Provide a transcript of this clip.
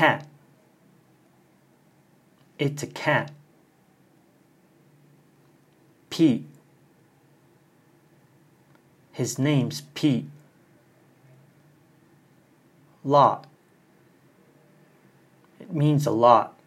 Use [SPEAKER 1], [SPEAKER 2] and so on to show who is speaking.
[SPEAKER 1] cat. It's a cat. Pete. His name's Pete. Lot. It means a lot.